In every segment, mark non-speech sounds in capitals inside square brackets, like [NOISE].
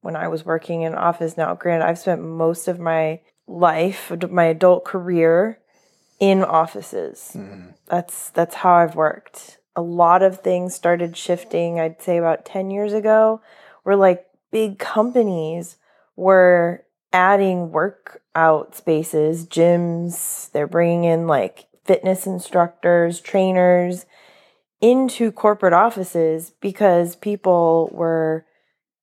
when I was working in office. Now, granted, I've spent most of my life, my adult career, in offices. Mm-hmm. That's that's how I've worked. A lot of things started shifting. I'd say about ten years ago, where like big companies were adding workout spaces, gyms. They're bringing in like fitness instructors, trainers into corporate offices because people were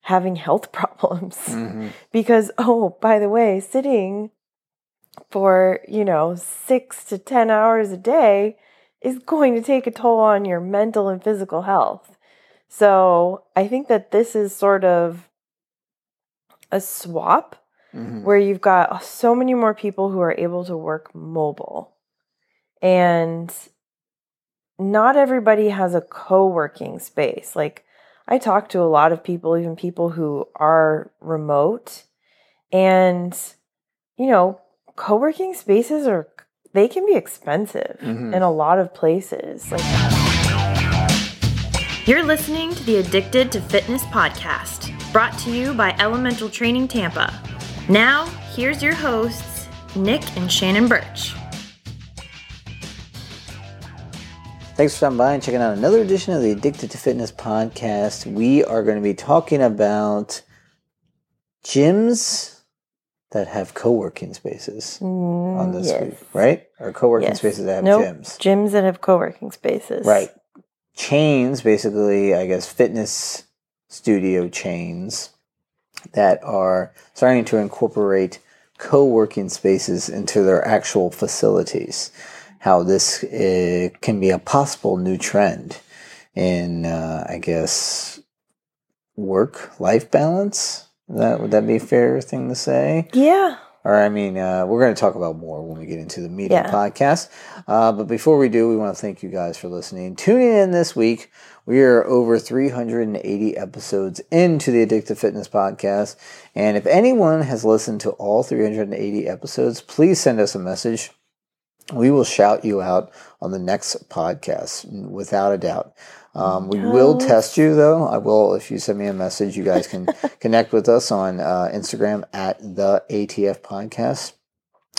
having health [LAUGHS] problems. Mhm. Because, oh, by the way, sitting for, you know, six to 10 hours a day is going to take a toll on your mental and physical health. So I think that this is sort of a swap Mhm. where you've got so many more people who are able to work mobile. And not everybody has a co working space. Like, I talk to a lot of people, even people who are remote, and, you know, co working spaces are, they can be expensive Mhm. in a lot of places. Like, You're listening to the Addicted to Fitness podcast, brought to you by Elemental Training Tampa. Now, here's your hosts, Nick and Shannon Birch. Thanks for stopping by and checking out another edition of the Addicted to Fitness podcast. We are going to be talking about gyms that have co-working spaces mm, on this yes. week, right? Or co-working Yes. spaces that have Nope. gyms. Gyms that have co working spaces. Right. Chains, basically, I guess, fitness studio chains that are starting to incorporate co working spaces into their actual facilities. How this uh, can be a possible new trend in, uh, I guess, work life balance. That would that be a fair thing to say? Yeah. Or, I mean, uh, we're going to talk about more when we get into the meeting Yeah. podcast. Uh, but before we do, we want to thank you guys for listening. Tuning in this week, we are over 380 episodes into the Addictive Fitness podcast. And if anyone has listened to all 380 episodes, please send us a message. We will shout you out on the next podcast, without a doubt. Um, we will test you though. I will if you send me a message. You guys can [LAUGHS] connect with us on uh, Instagram at the ATF Podcast.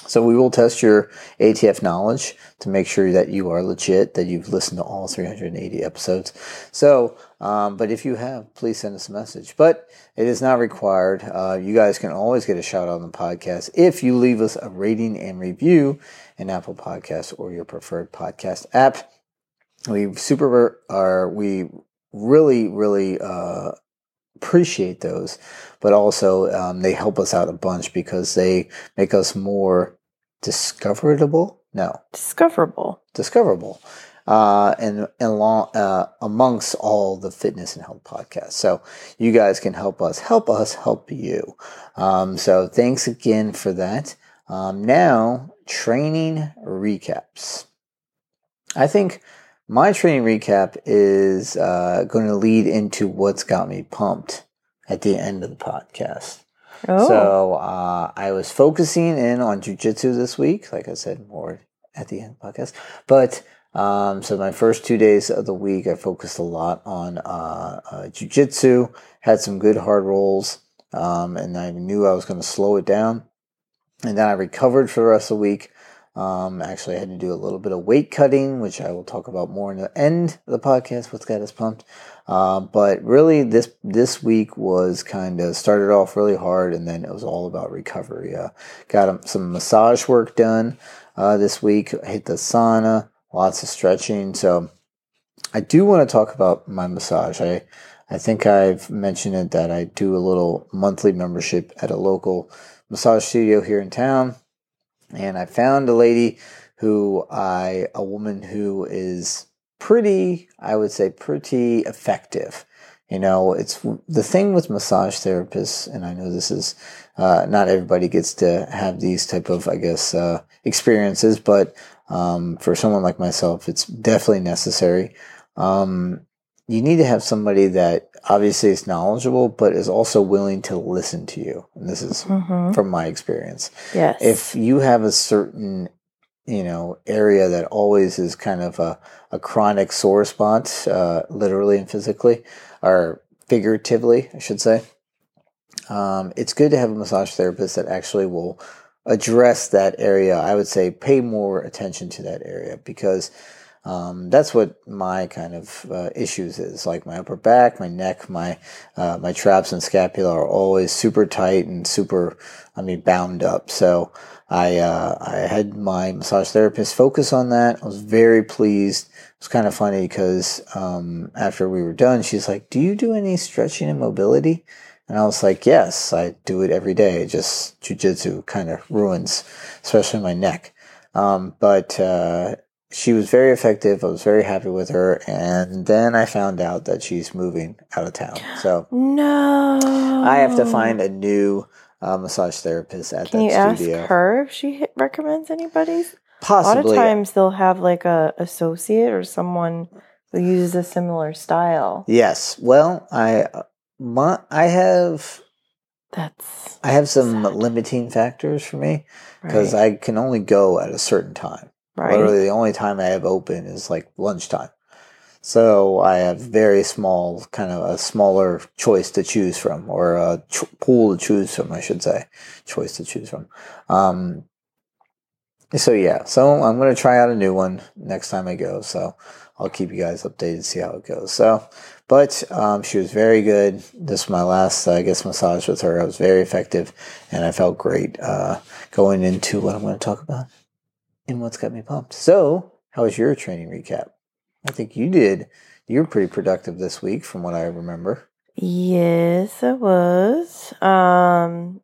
So we will test your ATF knowledge to make sure that you are legit, that you've listened to all 380 episodes. So, um, but if you have, please send us a message. But it is not required. Uh, you guys can always get a shout out on the podcast if you leave us a rating and review in Apple Podcasts or your preferred podcast app. We super are we really really uh, appreciate those, but also um, they help us out a bunch because they make us more discoverable. No, Discoverable. discoverable. Uh, and and long, uh, amongst all the fitness and health podcasts, so you guys can help us, help us, help you. Um, so thanks again for that. Um, now training recaps. I think my training recap is uh, going to lead into what's got me pumped at the end of the podcast. Oh. So uh, I was focusing in on jujitsu this week, like I said, more at the end of the podcast. But um, so my first two days of the week, I focused a lot on uh, uh, jujitsu, had some good hard rolls, um, and I knew I was going to slow it down. And then I recovered for the rest of the week. Um, actually, I had to do a little bit of weight cutting, which I will talk about more in the end of the podcast. What's got us pumped? Uh, but really, this this week was kind of started off really hard, and then it was all about recovery. Uh, got some massage work done uh, this week. Hit the sauna, lots of stretching. So I do want to talk about my massage. I I think I've mentioned it that I do a little monthly membership at a local massage studio here in town, and I found a lady who I a woman who is pretty, I would say, pretty effective. You know, it's the thing with massage therapists, and I know this is uh, not everybody gets to have these type of, I guess, uh, experiences, but um, for someone like myself, it's definitely necessary. Um, you need to have somebody that obviously is knowledgeable, but is also willing to listen to you. And this is Mhm. from my experience Yes. if you have a certain you know area that always is kind of a, a chronic sore spot uh, literally and physically or figuratively i should say um, it's good to have a massage therapist that actually will address that area. I would say pay more attention to that area because um, that's what my kind of uh, issues is. Like my upper back, my neck, my uh, my traps and scapula are always super tight and super, I mean, bound up. So I uh, I had my massage therapist focus on that. I was very pleased. It was kind of funny because um, after we were done, she's like, "Do you do any stretching and mobility?" And I was like, yes, I do it every day. Just jujitsu kind of ruins, especially my neck. Um, but uh, she was very effective. I was very happy with her. And then I found out that she's moving out of town. So No. I have to find a new uh, massage therapist at Can you that studio. ask her if she recommends anybody? Possibly. A lot of times they'll have like a associate or someone who uses a similar style. Yes. Well, I my I have That's I have some Sad. limiting factors for me because right. I can only go at a certain time. Right. Literally, the only time I have open is like lunchtime. So I have very small, kind of a smaller choice to choose from, or a ch- pool to choose from, I should say, choice to choose from. Um, so yeah, so I'm gonna try out a new one next time I go. So I'll keep you guys updated, see how it goes. So, but um, she was very good. This is my last, uh, I guess, massage with her. I was very effective, and I felt great uh, going into what I'm going to talk about in what's got me pumped. So, how was your training recap? I think you did. You were pretty productive this week, from what I remember. Yes, I was. Um,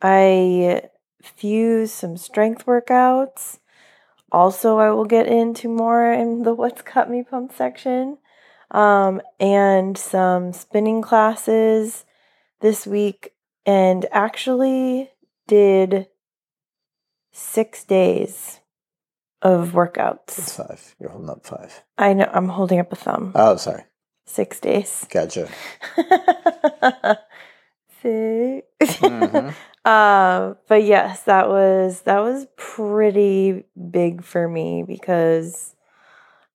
I fused some strength workouts. Also, I will get into more in the what's got me pumped section. Um, and some spinning classes this week, and actually did six days of workouts. five. You're holding up five. I know I'm holding up a thumb. Oh, sorry. Six days. Gotcha. [LAUGHS] 6 Mhm. [LAUGHS] Uh, but yes, that was that was pretty big for me because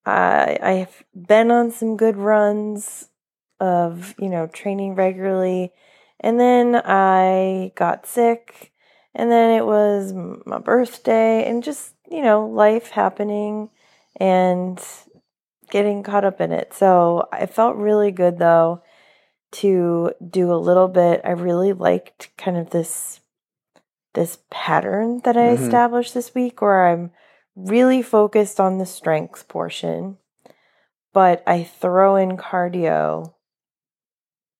I I've been on some good runs of you know training regularly, and then I got sick, and then it was my birthday, and just you know life happening, and getting caught up in it. So I felt really good though to do a little bit. I really liked kind of this this pattern that I Mhm. established this week where I'm really focused on the strength portion, but I throw in cardio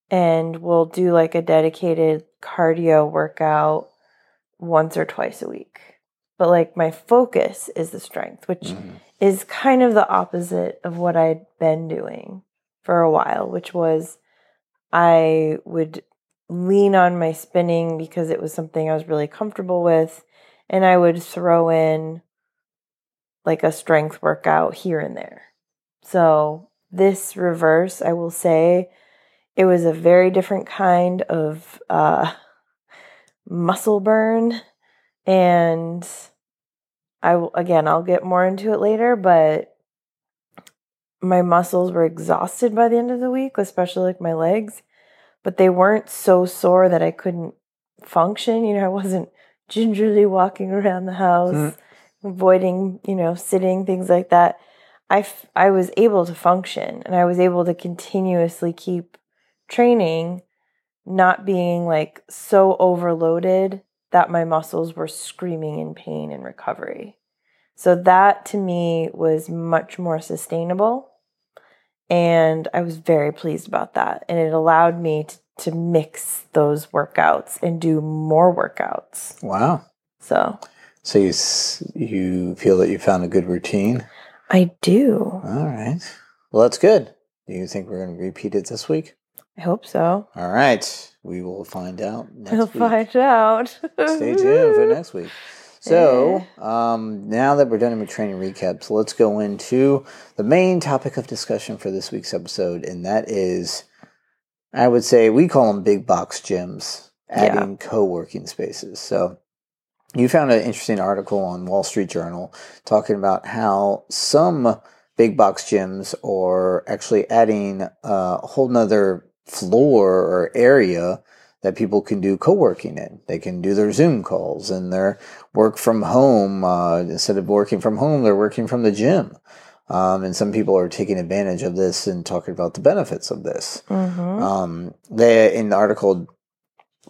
and we'll do like a dedicated cardio workout once or twice a week. But like my focus is the strength, which Mhm. is kind of the opposite of what I'd been doing for a while, which was I would lean on my spinning because it was something I was really comfortable with, and I would throw in like a strength workout here and there. So, this reverse, I will say, it was a very different kind of uh, [LAUGHS] muscle burn. And I will, again, I'll get more into it later, but my muscles were exhausted by the end of the week, especially like my legs, but they weren't so sore that I couldn't function. You know, I wasn't gingerly walking [LAUGHS] around the house, Mm. avoiding, you know, sitting, things like that. I, f- I was able to function and I was able to continuously keep training, not being like so overloaded that my muscles were screaming in pain and recovery. So that to me was much more sustainable. And I was very pleased about that. And it allowed me to, to mix those workouts and do more workouts. Wow. So So you you feel that you found a good routine? I do. All right. Well, that's good. Do you think we're going to repeat it this week? I hope so. All right. We will find out next We'll week. find out. Stay tuned for next week. [LAUGHS] So, um, now that we're done with training recaps, let's go into the main topic of discussion for this week's episode, and that is, I would say, we call them big box gyms, adding co-working spaces. So, you found an interesting article on Wall Street Journal talking about how some big box gyms are actually adding a whole nother floor or area that people can do co-working in. They can do their Zoom calls and their work from home. Uh, instead of working from home, they're working from the gym. Um, and some people are taking advantage of this and talking about the benefits of this. Mm-hmm. Um, they in the article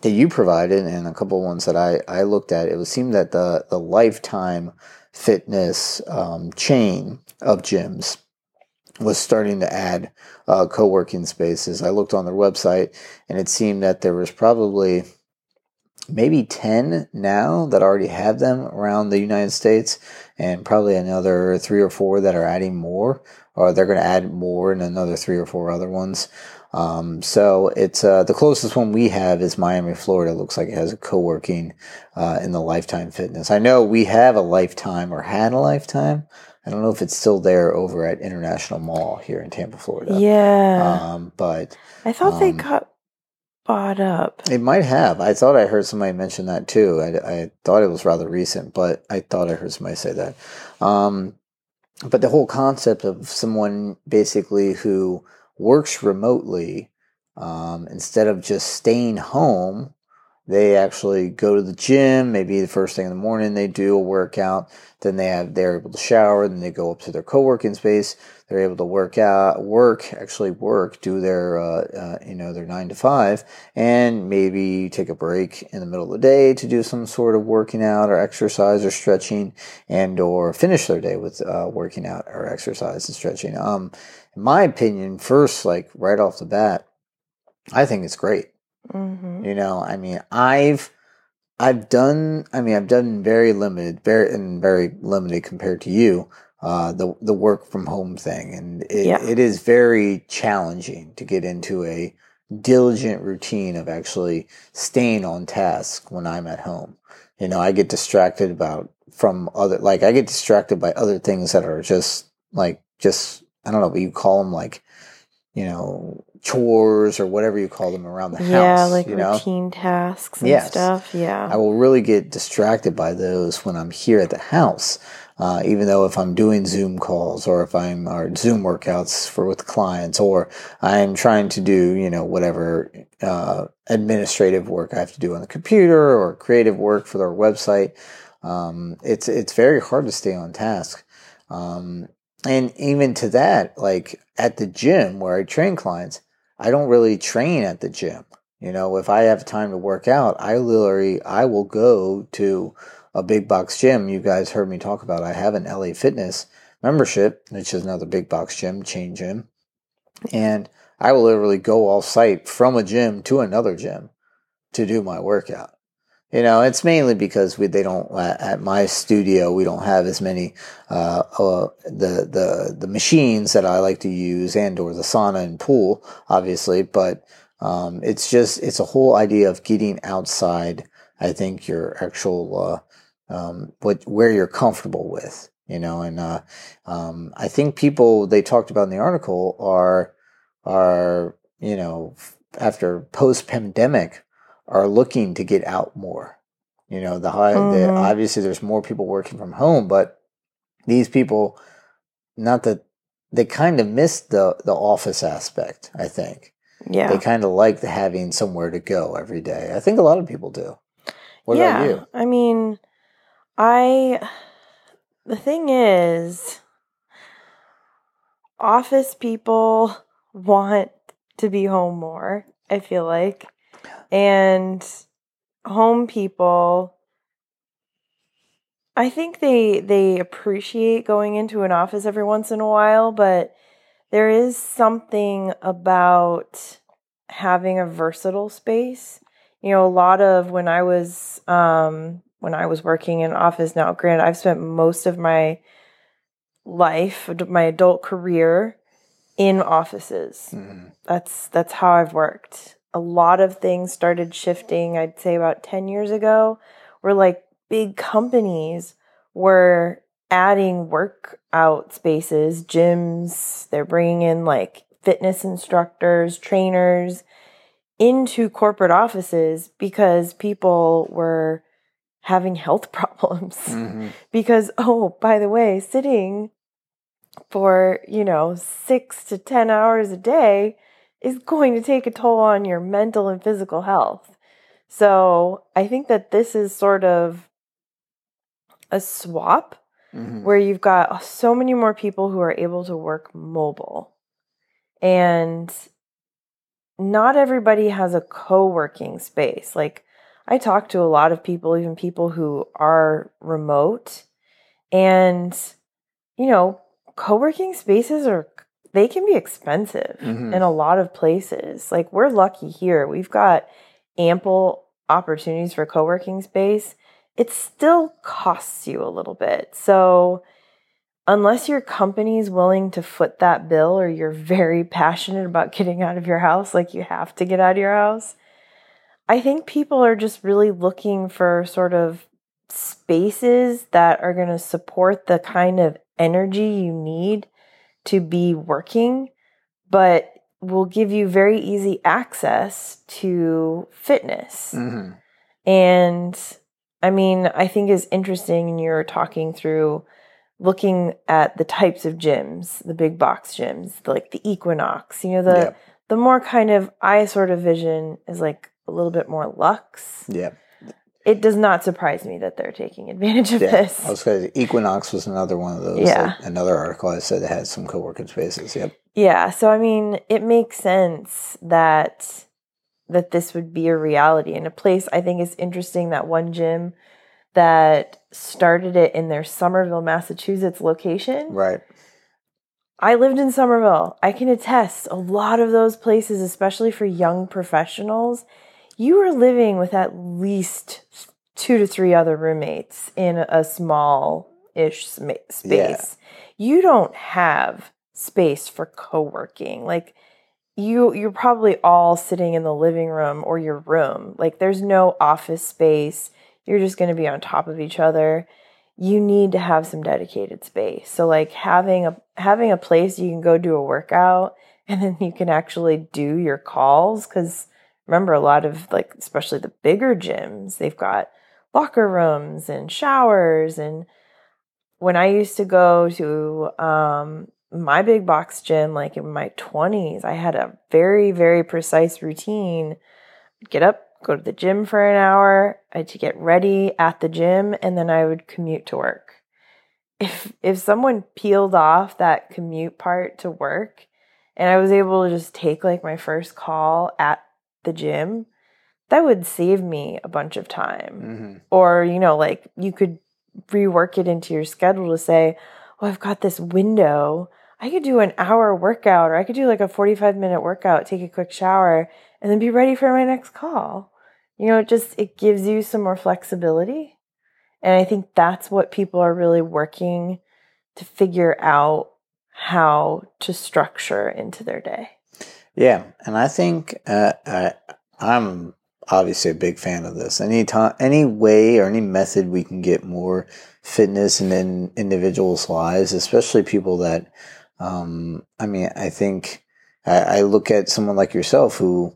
that you provided and a couple of ones that I, I looked at, it would seem that the the Lifetime Fitness um, chain of gyms was starting to add uh, co-working spaces. I looked on their website and it seemed that there was probably maybe 10 now that already have them around the United States and probably another three or four that are adding more or they're going to add more and another three or four other ones. Um, so it's uh, the closest one we have is Miami, Florida. Looks like it has a co-working uh, in the Lifetime Fitness. I know we have a Lifetime or had a Lifetime. I don't know if it's still there over at International Mall here in Tampa, Florida. Yeah. Um, but I thought they um, got bought up. it might have. I thought I heard somebody mention that too. I, I thought it was rather recent, but I thought I heard somebody say that. Um, but the whole concept of someone basically who works remotely, um, instead of just staying home, they actually go to the gym. Maybe the first thing in the morning they do a workout. Then they have they're able to shower. Then they go up to their co-working space. They're able to work out, work actually work, do their uh, uh, you know their nine to five, and maybe take a break in the middle of the day to do some sort of working out or exercise or stretching, and or finish their day with uh, working out or exercise and stretching. Um, in my opinion, first like right off the bat, I think it's great. Mm-hmm. You know, I mean, I've I've done. I mean, I've done very limited, very and very limited compared to you. Uh, the the work from home thing, and it, Yeah. it is very challenging to get into a diligent routine of actually staying on task when I'm at home. You know, I get distracted about from other like I get distracted by other things that are just like just I don't know, but you call them like you know chores or whatever you call them around the house. Yeah, like you know? routine tasks and Yes. stuff. Yeah. I will really get distracted by those when I'm here at the house. Uh, even though if I'm doing Zoom calls or if I'm or Zoom workouts for with clients or I'm trying to do you know whatever uh, administrative work I have to do on the computer or creative work for their website, um, it's it's very hard to stay on task. Um, and even to that, like at the gym where I train clients, I don't really train at the gym. You know, if I have time to work out, I literally I will go to a big box gym. You guys heard me talk about. I have an LA Fitness membership, which is another big box gym, chain gym, and I will literally go off site from a gym to another gym to do my workout. You know, it's mainly because we they don't at my studio we don't have as many uh, uh, the the the machines that I like to use and or the sauna and pool, obviously. But um, it's just it's a whole idea of getting outside. I think your actual uh, um, what where you're comfortable with, you know, and uh, um, I think people they talked about in the article are are you know after post pandemic are looking to get out more. You know, the high, the, Mhm. obviously there's more people working from home, but these people, not that they kind of miss the the office aspect. I think yeah. they kind of like the having somewhere to go every day. I think a lot of people do. What yeah. about you? I mean, I. The thing is, office people want to be home more, I feel like. And home people I think they they appreciate going into an office every once in a while, but there is something about having a versatile space. You know, a lot of when I was um when I was working in an office now, granted I've spent most of my life, my adult career in offices Mhm. that's that's how I've worked. A lot of things started shifting, I'd say about 10 years ago, where like big companies were adding workout spaces, gyms, they're bringing in like fitness instructors, trainers into corporate offices because people were having health [LAUGHS] problems Mhm. because oh by the way sitting for you know six to ten hours a day is going to take a toll on your mental and physical health So I think that this is sort of a swap Mhm. where you've got so many more people who are able to work mobile. And not everybody has a co working space. Like, I talk to a lot of people, even people who are remote, and, you know, co working spaces are, they can be expensive Mhm. in a lot of places. Like, we're lucky here. We've got ample opportunities for co working space it still costs you a little bit. So, unless your company is willing to foot that bill or you're very [LAUGHS] passionate about getting out of your house, like you have to get out of your house, I think people are just really looking for sort of spaces that are going to support the kind of energy you need to be working, but will give you very easy access to fitness. Mhm. And I mean, I think is interesting and you're talking through looking at the types of gyms, the big box gyms, like the Equinox, you know, the Yep. the more kind of I sort of vision is like a little bit more luxe. Yeah. It does not surprise me that they're taking advantage of Yeah. this. I was going to Equinox was another one of those. Yeah. that- another article I said that had some co working spaces. Yep. Yeah, so I mean, it makes sense that that this would be a reality in a place. I think is interesting that one gym that started it in their Somerville, Massachusetts location. Right. I lived in Somerville. I can attest a lot of those places, especially for young professionals, you were living with at least two to three other roommates in a small ish space. Yeah. You don't have space for co-working. Like you you're probably all sitting in the living room or your room. Like there's no office space. You're just going to be on top of each other you need to have some dedicated space. So like having a having a place you can go do a workout [LAUGHS] and then you can actually do your calls cuz remember a lot of like especially the bigger gyms, they've got locker rooms and showers and when I used to go to um my big box gym like in my 20s, I had a very very precise routine. Get up, go to the gym for an hour, I had to get ready at the gym, and then I would commute to work. If if someone peeled off that commute part to work and I was able to just take like my first call at the gym, that would save me a bunch of time. hmm Or, you know, like you could rework it into your schedule to say, oh, I've got this window. I could do an hour workout or I could do like a 45 minute workout, take a quick shower, and then be ready for my next call. You know, it just it gives you some more flexibility. And I think that's what people are really working to figure out how to structure into their day. Yeah, and I think uh, I, I'm obviously a big fan of this. Any time, any way or any method we can get more fitness in, in individuals' lives, especially people that, um, I mean, I think I, I look at someone like yourself who,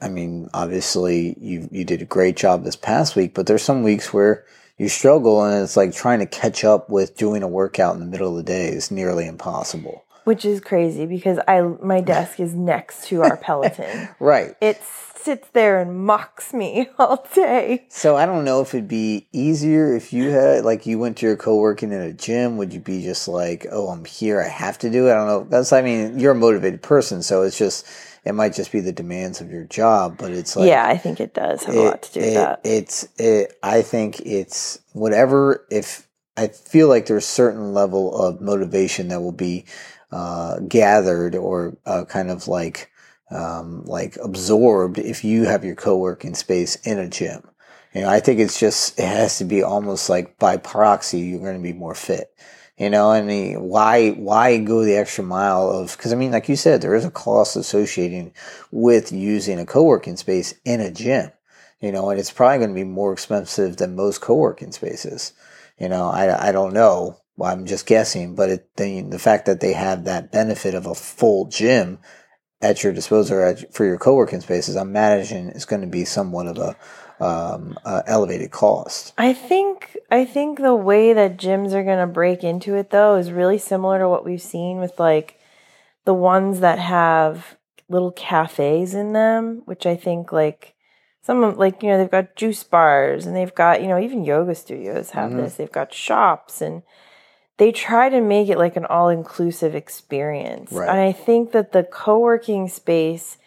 I mean, obviously you you did a great job this past week, but there's some weeks where you struggle and it's like trying to catch up with doing a workout in the middle of the day is nearly impossible. Which is crazy because I my desk is next to our Peloton. [LAUGHS] Right. It sits there and mocks me [LAUGHS] all day. So I don't know if it'd be easier if you had like you went to your co-working in a gym. Would you be just like, oh, I'm here, I have to do it? I don't know. That's I mean, you're a motivated person, so it's just it might just be the demands of your job, but it's like yeah, I think it does have a lot to do with it- that. It's it. I think it's whatever. If I feel like there's a certain level of motivation that will be uh, gathered or uh, kind of like um, like absorbed if you have your co-working space in a gym. You know, I think it's just it has to be almost like by proxy you're going to be more fit. You know, I mean, why why go the extra mile of? Because I mean, like you said, there is a cost associating with using a co-working space in a gym. You know, and it's probably going to be more expensive than most co-working spaces. You know, I I don't know. Well, I'm just guessing, but it, the the fact that they have that benefit of a full gym at your disposal at, for your co-working spaces, I'm imagining it's going to be somewhat of a um, uh, elevated cost. I think I think the way that gyms are going to break into it though is really similar to what we've seen with like the ones that have little cafes in them, which I think like some of like you know they've got juice bars and they've got you know even yoga studios have Mhm. this they've got shops and they try to make it like an all-inclusive experience Right. and i think that the co-working space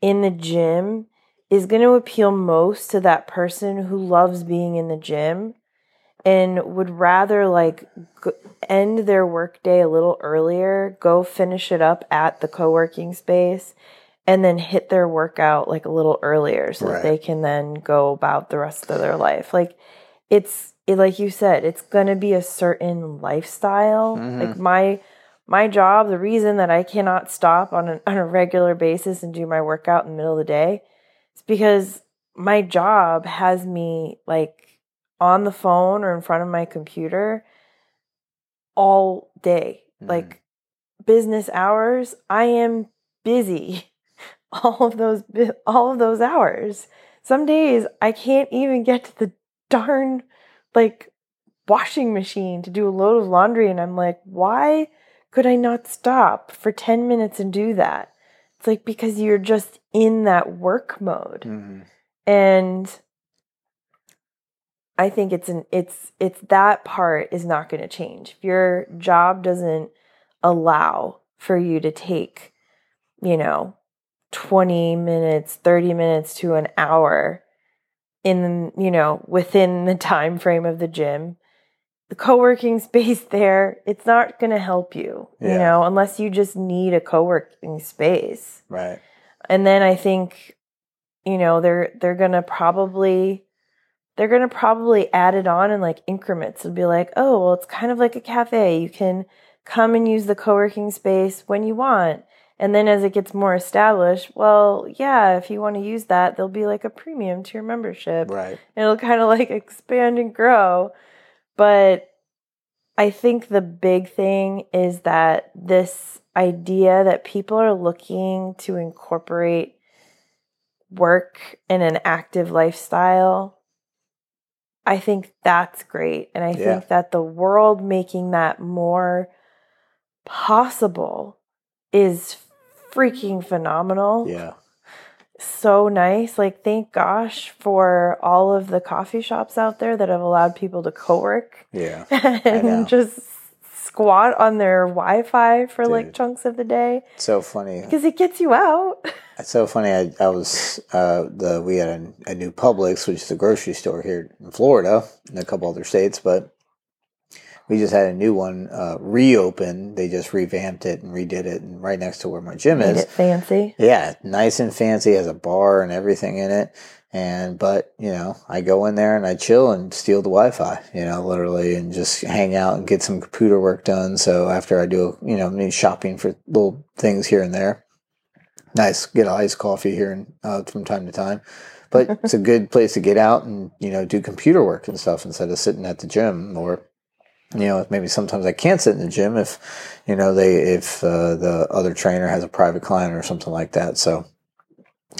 in the gym is going to appeal most to that person who loves being in the gym and would rather like g- end their workday a little earlier go finish it up at the co-working space and then hit their workout like a little earlier so Right. that they can then go about the rest of their life. Like it's it, like you said, it's going to be a certain lifestyle. Mhm. Like my my job, the reason that I cannot stop on, an, [LAUGHS] on a regular basis and do my workout in the middle of the day is because my job has me like on the phone or in front of my computer all day. Mhm. Like business hours, I am busy [LAUGHS] all of those all of those hours. Some days I can't even get to the darn like washing machine to do a load of laundry and I'm like, why could I not stop for 10 minutes and do that? It's like because you're just in that work mode Mhm. and i think it's an it's it's that part is not going to change if your job doesn't allow for you to take you know 20 minutes 30 minutes to an hour in you know within the time frame of the gym the co-working [LAUGHS] space there it's not going to help you you know unless you just need a co-working space Right. and then I think, you know, they're they're gonna probably they're gonna probably add it on in like increments and be like, oh, well, it's kind of like a cafe. You can come and use the co-working space when you want. And then as it gets more established, well, yeah, if you want to use that, there'll be like a premium to your membership Right. it'll kind of like expand and grow. But I think the big thing is that this idea that people are looking to incorporate work in an active lifestyle, I think that's great. And I Yeah. think that the world making that more possible is freaking phenomenal Yeah. so nice. Like, thank gosh for all of the coffee shops out there that have allowed people to co-work Yeah. [LAUGHS] know. and just squat on their Wi-Fi for like chunks of the day so funny. because it gets you out. [LAUGHS] It's so funny. I, I was uh, the we had a, a new Publix, which is a grocery store here in Florida and a couple other states, but we just had a new one uh, reopen. They just revamped it and redid it, and right next to where my gym Made is. it fancy. Yeah, nice and fancy. Has a bar and everything in it. And but you know, I go in there and I chill and steal the Wi-Fi. You know, literally, and just hang out and get some computer work done. So after I do, you know, me shopping for little things here and there. Nice, get a iced coffee here and uh, from time to time. But [LAUGHS] it's a good place to get out and you know do computer work and stuff instead of sitting at the gym or you know maybe sometimes I can't sit in the gym if you know they if uh, the other trainer has a private client or something like that. So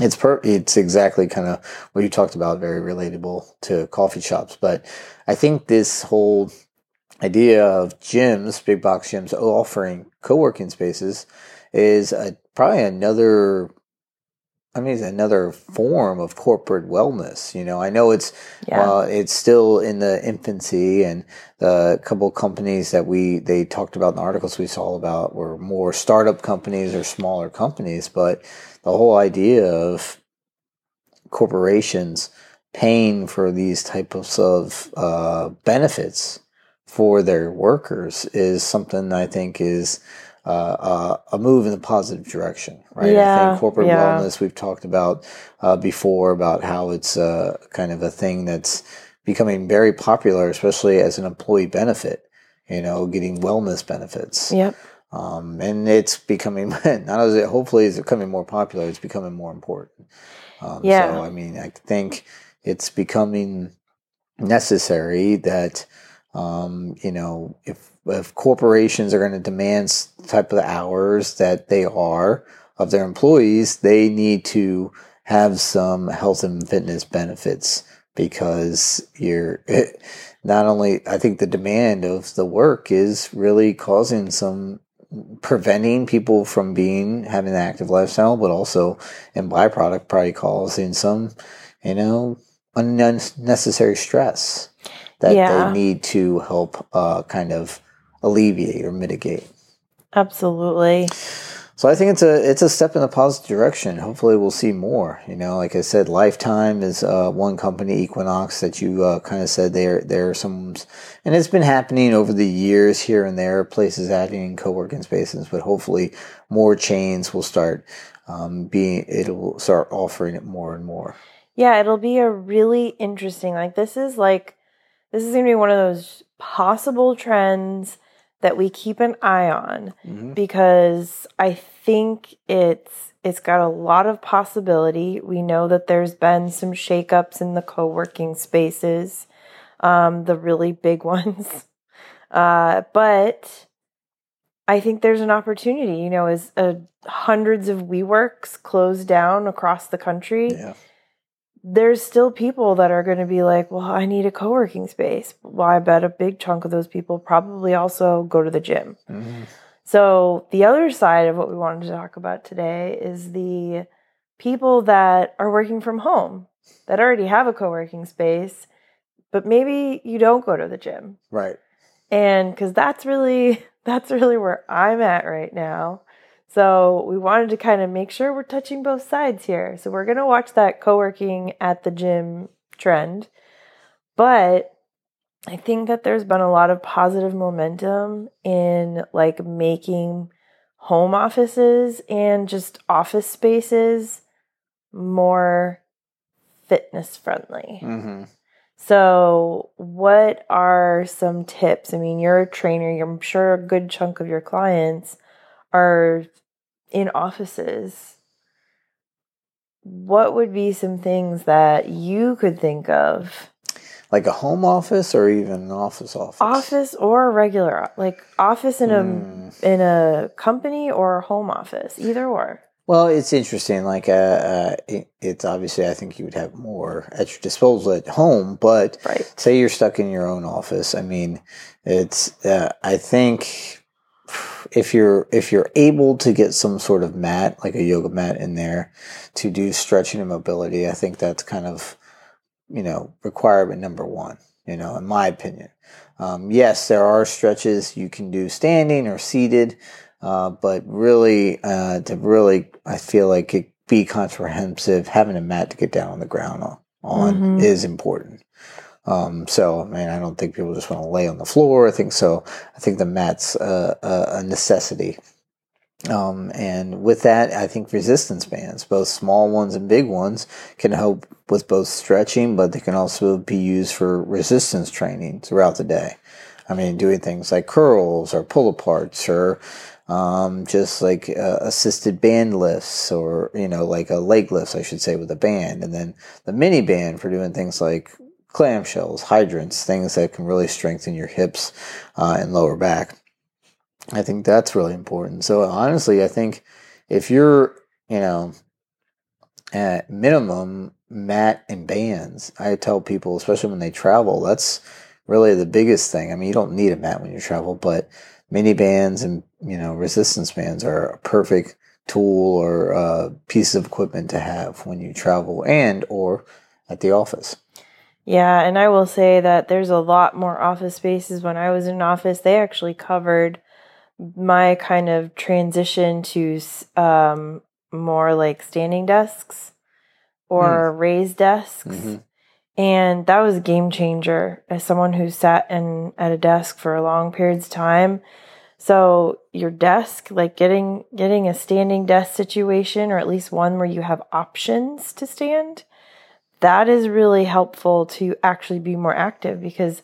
it's per it's exactly kind of what you talked about, very relatable to coffee shops. But I think this whole idea of gyms, big box gyms offering co-working spaces is a, probably another I mean, it's another form of corporate wellness. You know, I know it's Yeah. well, it's still in the infancy, and the couple companies that we they talked about in the articles we saw about were more startup companies or smaller companies. But the whole idea of corporations paying for these types of uh, benefits for their workers is something I think is uh, uh, a move in the positive direction, right? I Yeah, think corporate yeah. wellness we've talked about uh, before about how it's uh, kind of a thing that's becoming very popular, especially as an employee benefit. You know, getting wellness benefits, Yep. um, and it's becoming [LAUGHS] not as it hopefully is becoming more popular. It's becoming more important. Um, Yeah. So I mean, I think it's becoming necessary that um, you know if if corporations are going to demand type of hours that they are of their employees, they need to have some health and fitness benefits because you're [LAUGHS] not only I think the demand of the work is really causing some preventing people from being having an active lifestyle, but also in byproduct probably causing some you know, unnecessary stress that Yeah. they need to help uh, kind of alleviate or mitigate. Absolutely. So I think it's a it's a step in the positive direction. Hopefully, we'll see more. You know, like I said, Lifetime is uh, one company, Equinox, that you uh, kind of said there there are some, and it's been happening over the years here and there. Places adding co-working spaces, but hopefully, more chains will start um, being. It will start offering it more and more. Yeah, it'll be a really interesting. Like this is like this is going to be one of those possible trends that we keep an eye on Mm-hmm. because I think it's it's got a lot of possibility. We know that there's been some shakeups in the co-working spaces, um, the really big [LAUGHS] ones. Uh, but I think there's an opportunity. You know, as uh, hundreds of WeWorks close down across the country, Yeah. There's still people that are going to be like, well, I need a co working space. Well, I bet a big chunk of those people probably also go to the gym. Mhm. So, the other side of what we wanted to talk about today is the people that are working from home that already have a co working space, but maybe you don't go to the gym. Right. And because that's really [LAUGHS] that's really where I'm at right now. So we wanted to kind of make sure we're touching both sides here. So we're gonna watch that co-working at the gym trend. But I think that there's been a lot of positive momentum in like making home offices and just office spaces more fitness friendly. Mm-hmm. So, what are some tips? I mean, you're a trainer, I'm sure a good chunk of your clients are in offices. What would be some things that you could think of? Like a home office or even an office office. Office or a regular, like office in a Hmm. in a company or a home office, either or. Well, it's interesting. Like, uh, uh, it, it's obviously, I think you would have more at your disposal at home, but Right. say you're stuck in your own office. I mean, it's, uh, I think if you're, if you're able to get some sort of mat, like a yoga mat in there to do stretching and mobility, I think that's kind of, you know, requirement number one, you know, in my opinion. Um, yes, there are stretches you can do standing or seated. Uh, but really, uh, to really, I feel like it be comprehensive, having a mat to get down on the ground on, on Mhm. is important. Um, so, I mean, I don't think people just want to lay on the floor. I think so. I think the mat's uh, a, a necessity. Um, and with that, I think resistance bands, both small ones and big ones, can help with both stretching, but they can also be used for resistance training throughout the day. I mean, doing things like curls or pull aparts or um, just like uh, assisted band lifts or, you know, like a leg lift, I should say, with a band. And then the mini band for doing things like clamshells, hydrants, things that can really strengthen your hips uh, and lower back. I think that's really important. So honestly, I think if you're, you know, at minimum mat and bands, I tell people, especially when they travel, that's really the biggest thing. I mean, you don't need a mat when you travel, but mini bands and you know resistance bands are a perfect tool or uh, piece of equipment to have when you travel and or at the office. Yeah, and I will say that there's a lot more office spaces. When I was in office, they actually covered my kind of transition to um, more like standing desks or raised desks. Mhm. And that was a game changer as someone who sat in at a desk for a long periods of time. So your desk, like getting getting a standing desk situation or at least one where you have options to stand, that is really helpful to actually be more active because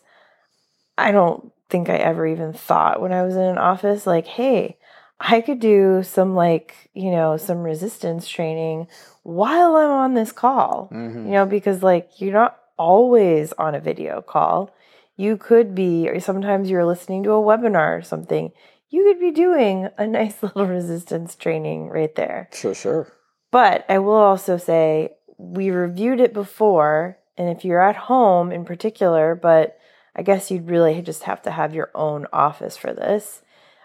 I don't think I ever even thought when I was in an office like, hey, I could do some like, you know, some resistance training while I'm on this call. Mhm. You know, because like you're not always on a video call. You could be, or sometimes you're listening to a webinar or something. You could be doing a [LAUGHS] nice little resistance training right there. Sure, sure. But I will also say we reviewed it before, and if you're at home in particular, but I guess you'd really just have to have your own office for this,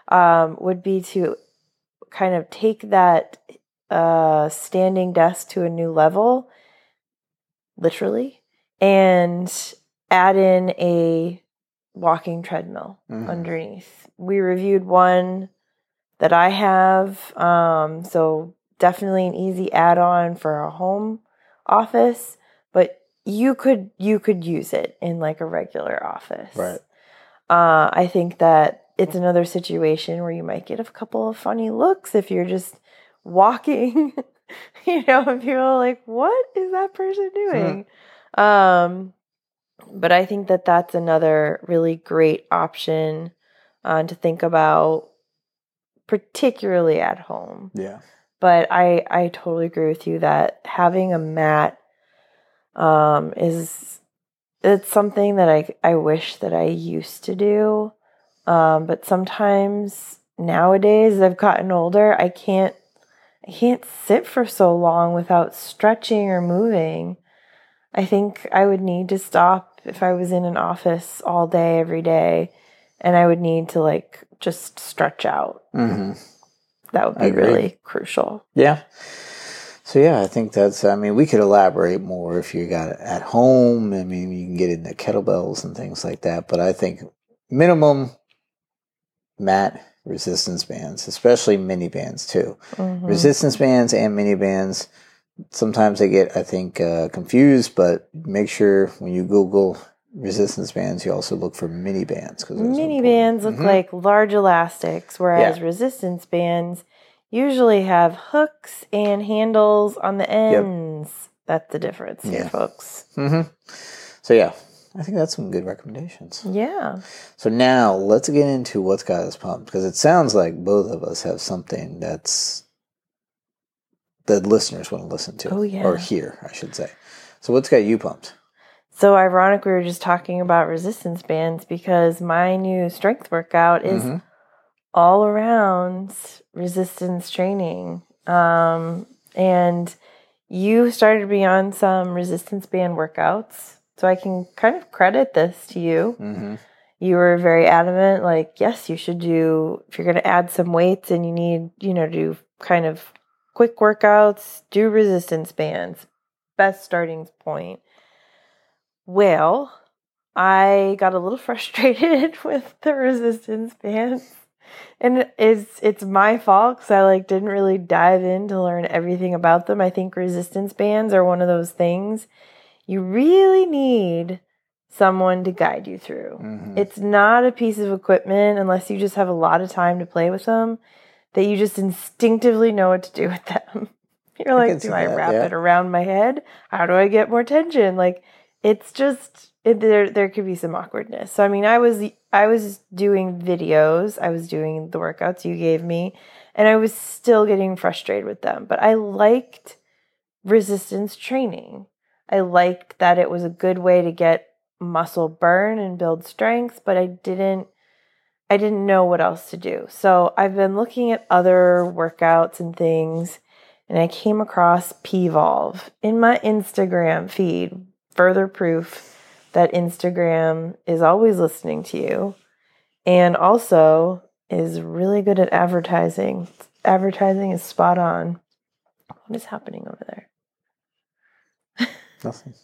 um, would be to kind of take that uh, standing desk to a new level. literally, and add in a walking treadmill Mhm. underneath. We reviewed one that I have, um, so definitely an easy add-on for a home office, but you could you could use it in like a regular office. Right. Uh, I think that it's another situation where you might get a couple of funny looks if you're just walking, [LAUGHS] you know, and people are like, what is that person doing? Um, but I think that that's another really great option uh, to think about, particularly at home. Yeah. But I, I totally agree with you that having a mat um, is it's something that I I wish that I used to do. Um, but sometimes nowadays I've gotten older, I can't I can't sit for so long without stretching or moving. I think I would need to stop if I was in an office all day every day and I would need to like just stretch out. hmm That would be really crucial. Yeah. So yeah, I think that's. I mean, we could elaborate more if you got it at home. I mean, you can get into kettlebells and things like that. But I think minimum mat resistance bands, especially mini bands too. Mhm. Resistance bands and mini bands. Sometimes they get, I think, uh, confused. But make sure when you Google resistance bands, you also look for mini bands because Mini bands look Mhm. like large elastics, whereas Yeah. resistance bands usually have hooks and handles on the ends. That's the difference here, Yeah. folks. hmm So yeah, I think that's some good recommendations. Yeah. So now let's get into what's got us pumped because it sounds like both of us have something that's that listeners want to listen to Oh, yeah. or hear, I should say. So what's got you pumped? So ironic we were just talking about resistance bands because my new strength workout is Mhm. all around resistance training. Um, and you started me on some resistance band workouts. So I can kind of credit this to you. Mhm. You were very adamant, like, yes, you should do, if you're going to add some weights and you need, you know, do kind of quick workouts, do resistance bands. Best starting point. Well, I got a little [LAUGHS] frustrated [LAUGHS] with the resistance bands. And it's it's my fault because I like didn't really dive in to learn everything about them. I think resistance bands are one of those things you really need someone to guide you through. Mhm. It's not a piece of equipment unless you just have a lot of time to play with them that you just instinctively know what to do with them. [LAUGHS] You're like, see do I that, wrap yeah. it around my head? How do I get more tension? Like it's just it, there there could be some awkwardness. So I mean, I was I was doing videos, I was doing the workouts you gave me, and I was still getting frustrated with them. But I liked resistance training. I liked that it was a good way to get muscle burn and build strength, but I didn't I didn't know what else to do. So I've been looking at other workouts and things and I came across Pvolve in my Instagram feed. Further proof that Instagram is always listening to you and also is really good at advertising. Advertising is spot on. What is happening over there? Nothing. [LAUGHS]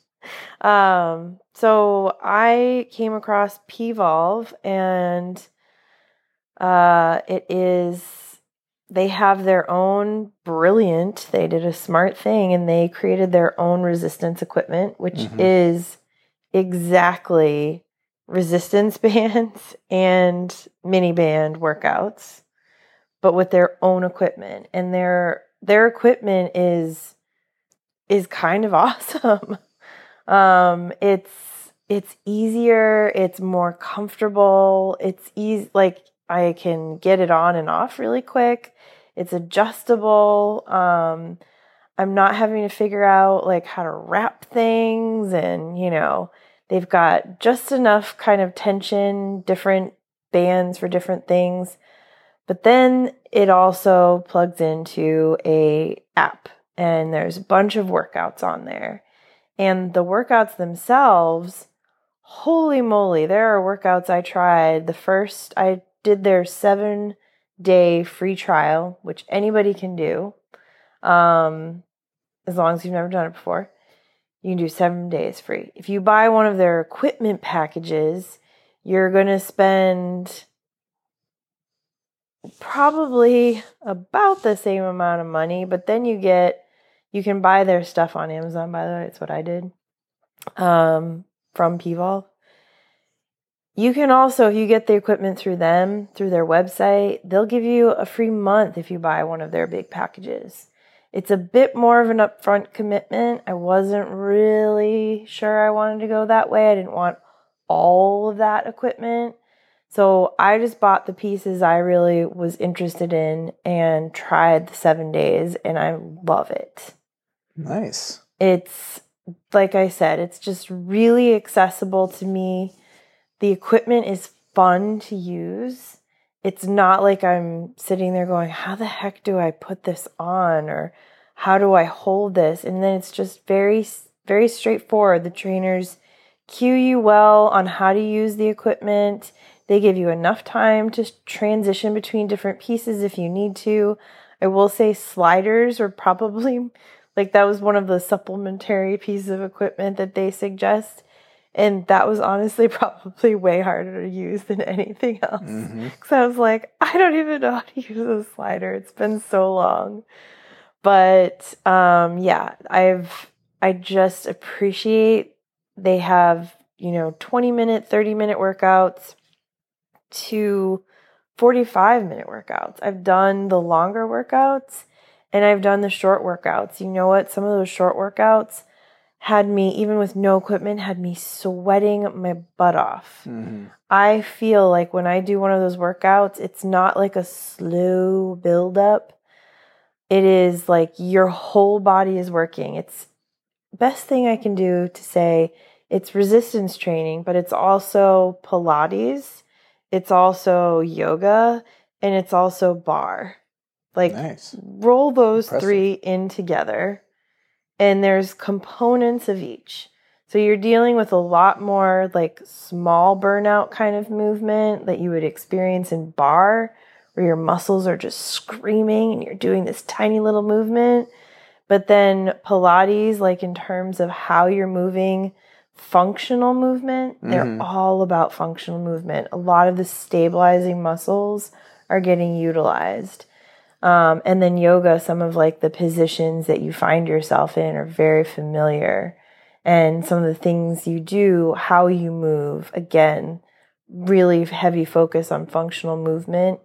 Um, so I came across Pvolve and uh it is they have their own brilliant they did a smart thing and they created their own resistance equipment which Mhm. is exactly resistance [LAUGHS] bands and mini band workouts but with their own equipment. And their their equipment is is kind of [LAUGHS] awesome. Um it's it's easier it's more comfortable it's easy like i can get it on and off really quick it's adjustable um i'm not having to figure out like how to wrap things and you know they've got just enough kind of tension different bands for different things but then it also plugs into a app and there's a bunch of workouts on there and the workouts themselves, holy moly, there are workouts I tried. The first, I did their seven day free trial, which anybody can do, um, as long as you've never done it before. you can do seven days free. If you buy one of their equipment packages, you're going to spend probably about the same amount of money, but then you get you can buy their stuff on Amazon by the way, it's what I did. Um from Pvolve. You can also if you get the equipment through them, through their website, they'll give you a free month if you buy one of their big packages. It's a bit more of an upfront commitment. I wasn't really sure I wanted to go that way. I didn't want all of that equipment. So I just bought the pieces I really was interested in and tried the seven days, and I love it. Nice. It's like I said, it's just really accessible to me. The equipment is fun to use. It's not like I'm sitting there going, How the heck do I put this on? Or how do I hold this? And then it's just very, very straightforward. The trainers cue you well on how to use the equipment they give you enough time to transition between different pieces if you need to. I will say sliders are probably [LAUGHS] like that was one of the supplementary pieces of equipment that they suggest. And that was honestly [LAUGHS] probably way harder to use than anything else. Because mm-hmm. I was like, I don't even know how to use a slider. It's been so long. But um, yeah, I've I just appreciate they have, you know, 20 minute, 30 minute workouts to 45 minute workouts. I've done the longer workouts and I've done the short workouts. You know what? Some of those short workouts had me, even with no equipment, had me sweating my butt off. Mm-hmm. I feel like when I do one of those workouts, it's not like a slow build up. It is like your whole body is working. It's best thing I can do to say it's resistance training, but it's also Pilates it's also yoga, and it's also barre. Like nice. roll those Impressive. three in together, and there's components of each. So you're dealing with a lot more like small burnout kind of movement that you would experience in barre where your muscles are just screaming and you're doing this tiny little movement. But then Pilates, like in terms of how you're moving functional movement. They're mm-hmm. all about functional movement. A lot of the stabilizing muscles are getting utilized. Um, and then yoga, some of like the positions that you find yourself in are very familiar. And some of the things you do, how you move, again, really heavy focus on functional movement.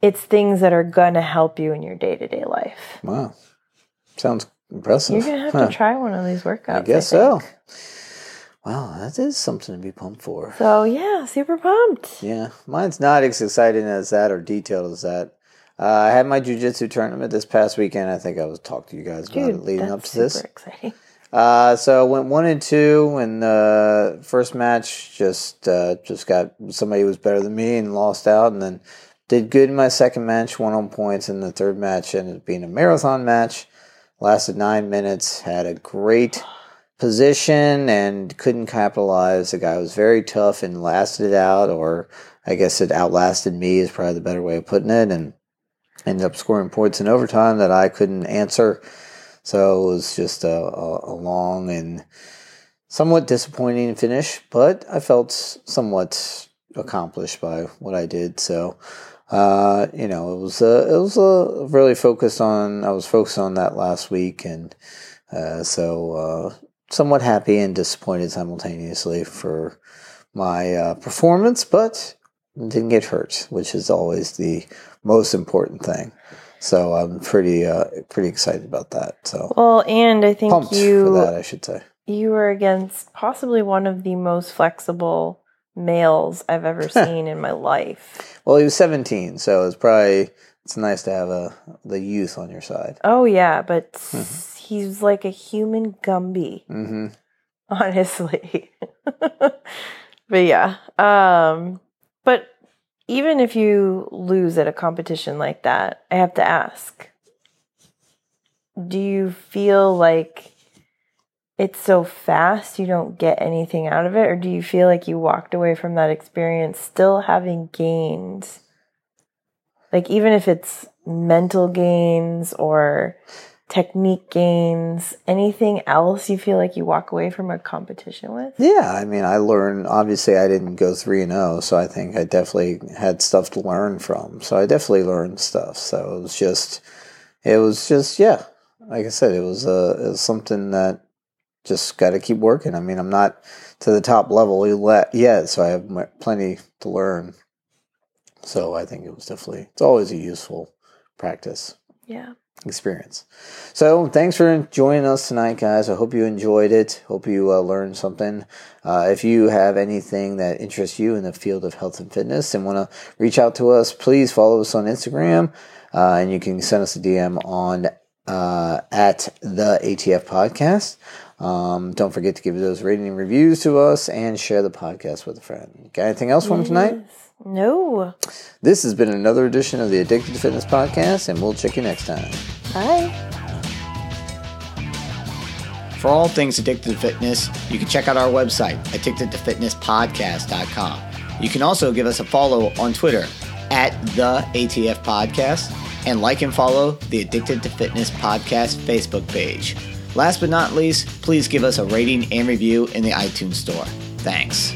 It's things that are going to help you in your day to day life. Wow. Sounds impressive. You're going to have huh. to try one of these workouts. I guess I so. Wow, that is something to be pumped for. So yeah, super pumped. Yeah, mine's not as exciting as that or detailed as that. Uh, I had my jujitsu tournament this past weekend. I think I was talking to you guys Dude, about it leading up to this. Exciting. Uh, so I went one and two, and the uh, first match just uh, just got somebody who was better than me and lost out, and then did good in my second match, won on points, and the third match ended up being a marathon match. Lasted nine minutes, had a great position and couldn't capitalize. The guy was very tough and lasted it out, or I guess it outlasted me is probably the better way of putting it, and ended up scoring points in overtime that I couldn't answer. So it was just a, a, a long and somewhat disappointing finish, but I felt somewhat accomplished by what I did. So, uh, you know, it was a, it was a really focused on. I was focused on that last week, and uh, so uh, somewhat happy and disappointed simultaneously for my uh, performance, but didn't get hurt, which is always the most important thing. So I'm pretty uh, pretty excited about that. So well, and I think you for that I should say you were against possibly one of the most flexible males I've ever [LAUGHS] seen in my life. Well, he was 17, so it's probably it's nice to have a the youth on your side. Oh yeah, but mm-hmm he's like a human Gumby. Mm-hmm. [LAUGHS] Honestly. [LAUGHS] but yeah. Um, but even if you lose at a competition like that, I have to ask do you feel like it's so fast you don't get anything out of it? Or do you feel like you walked away from that experience still having gains? Like, even if it's mental gains or technique gains, anything else you feel like you walk away from a competition with? Yeah, I mean, I learned. Obviously, I didn't go three and zero, so I think I definitely had stuff to learn from. So I definitely learned stuff. So it was just, it was just, yeah. Like I said, it was uh, it was something that just got to keep working. I mean, I'm not to the top level yet, so I have plenty to learn. So I think it was definitely it's always a useful practice. Yeah experience. So, thanks for joining us tonight, guys. I hope you enjoyed it. Hope you uh, learned something. Uh, if you have anything that interests you in the field of health and fitness and want to reach out to us, please follow us on Instagram, uh, and you can send us a DM on uh, at the ATF Podcast. Um, don't forget to give those rating reviews to us and share the podcast with a friend. Got anything else for yes. tonight? No. This has been another edition of the Addicted to Fitness podcast, and we'll check you next time. Bye. For all things Addicted to Fitness, you can check out our website, addictedtofitnesspodcast.com. You can also give us a follow on Twitter at the ATF Podcast and like and follow the Addicted to Fitness Podcast Facebook page. Last but not least, please give us a rating and review in the iTunes Store. Thanks.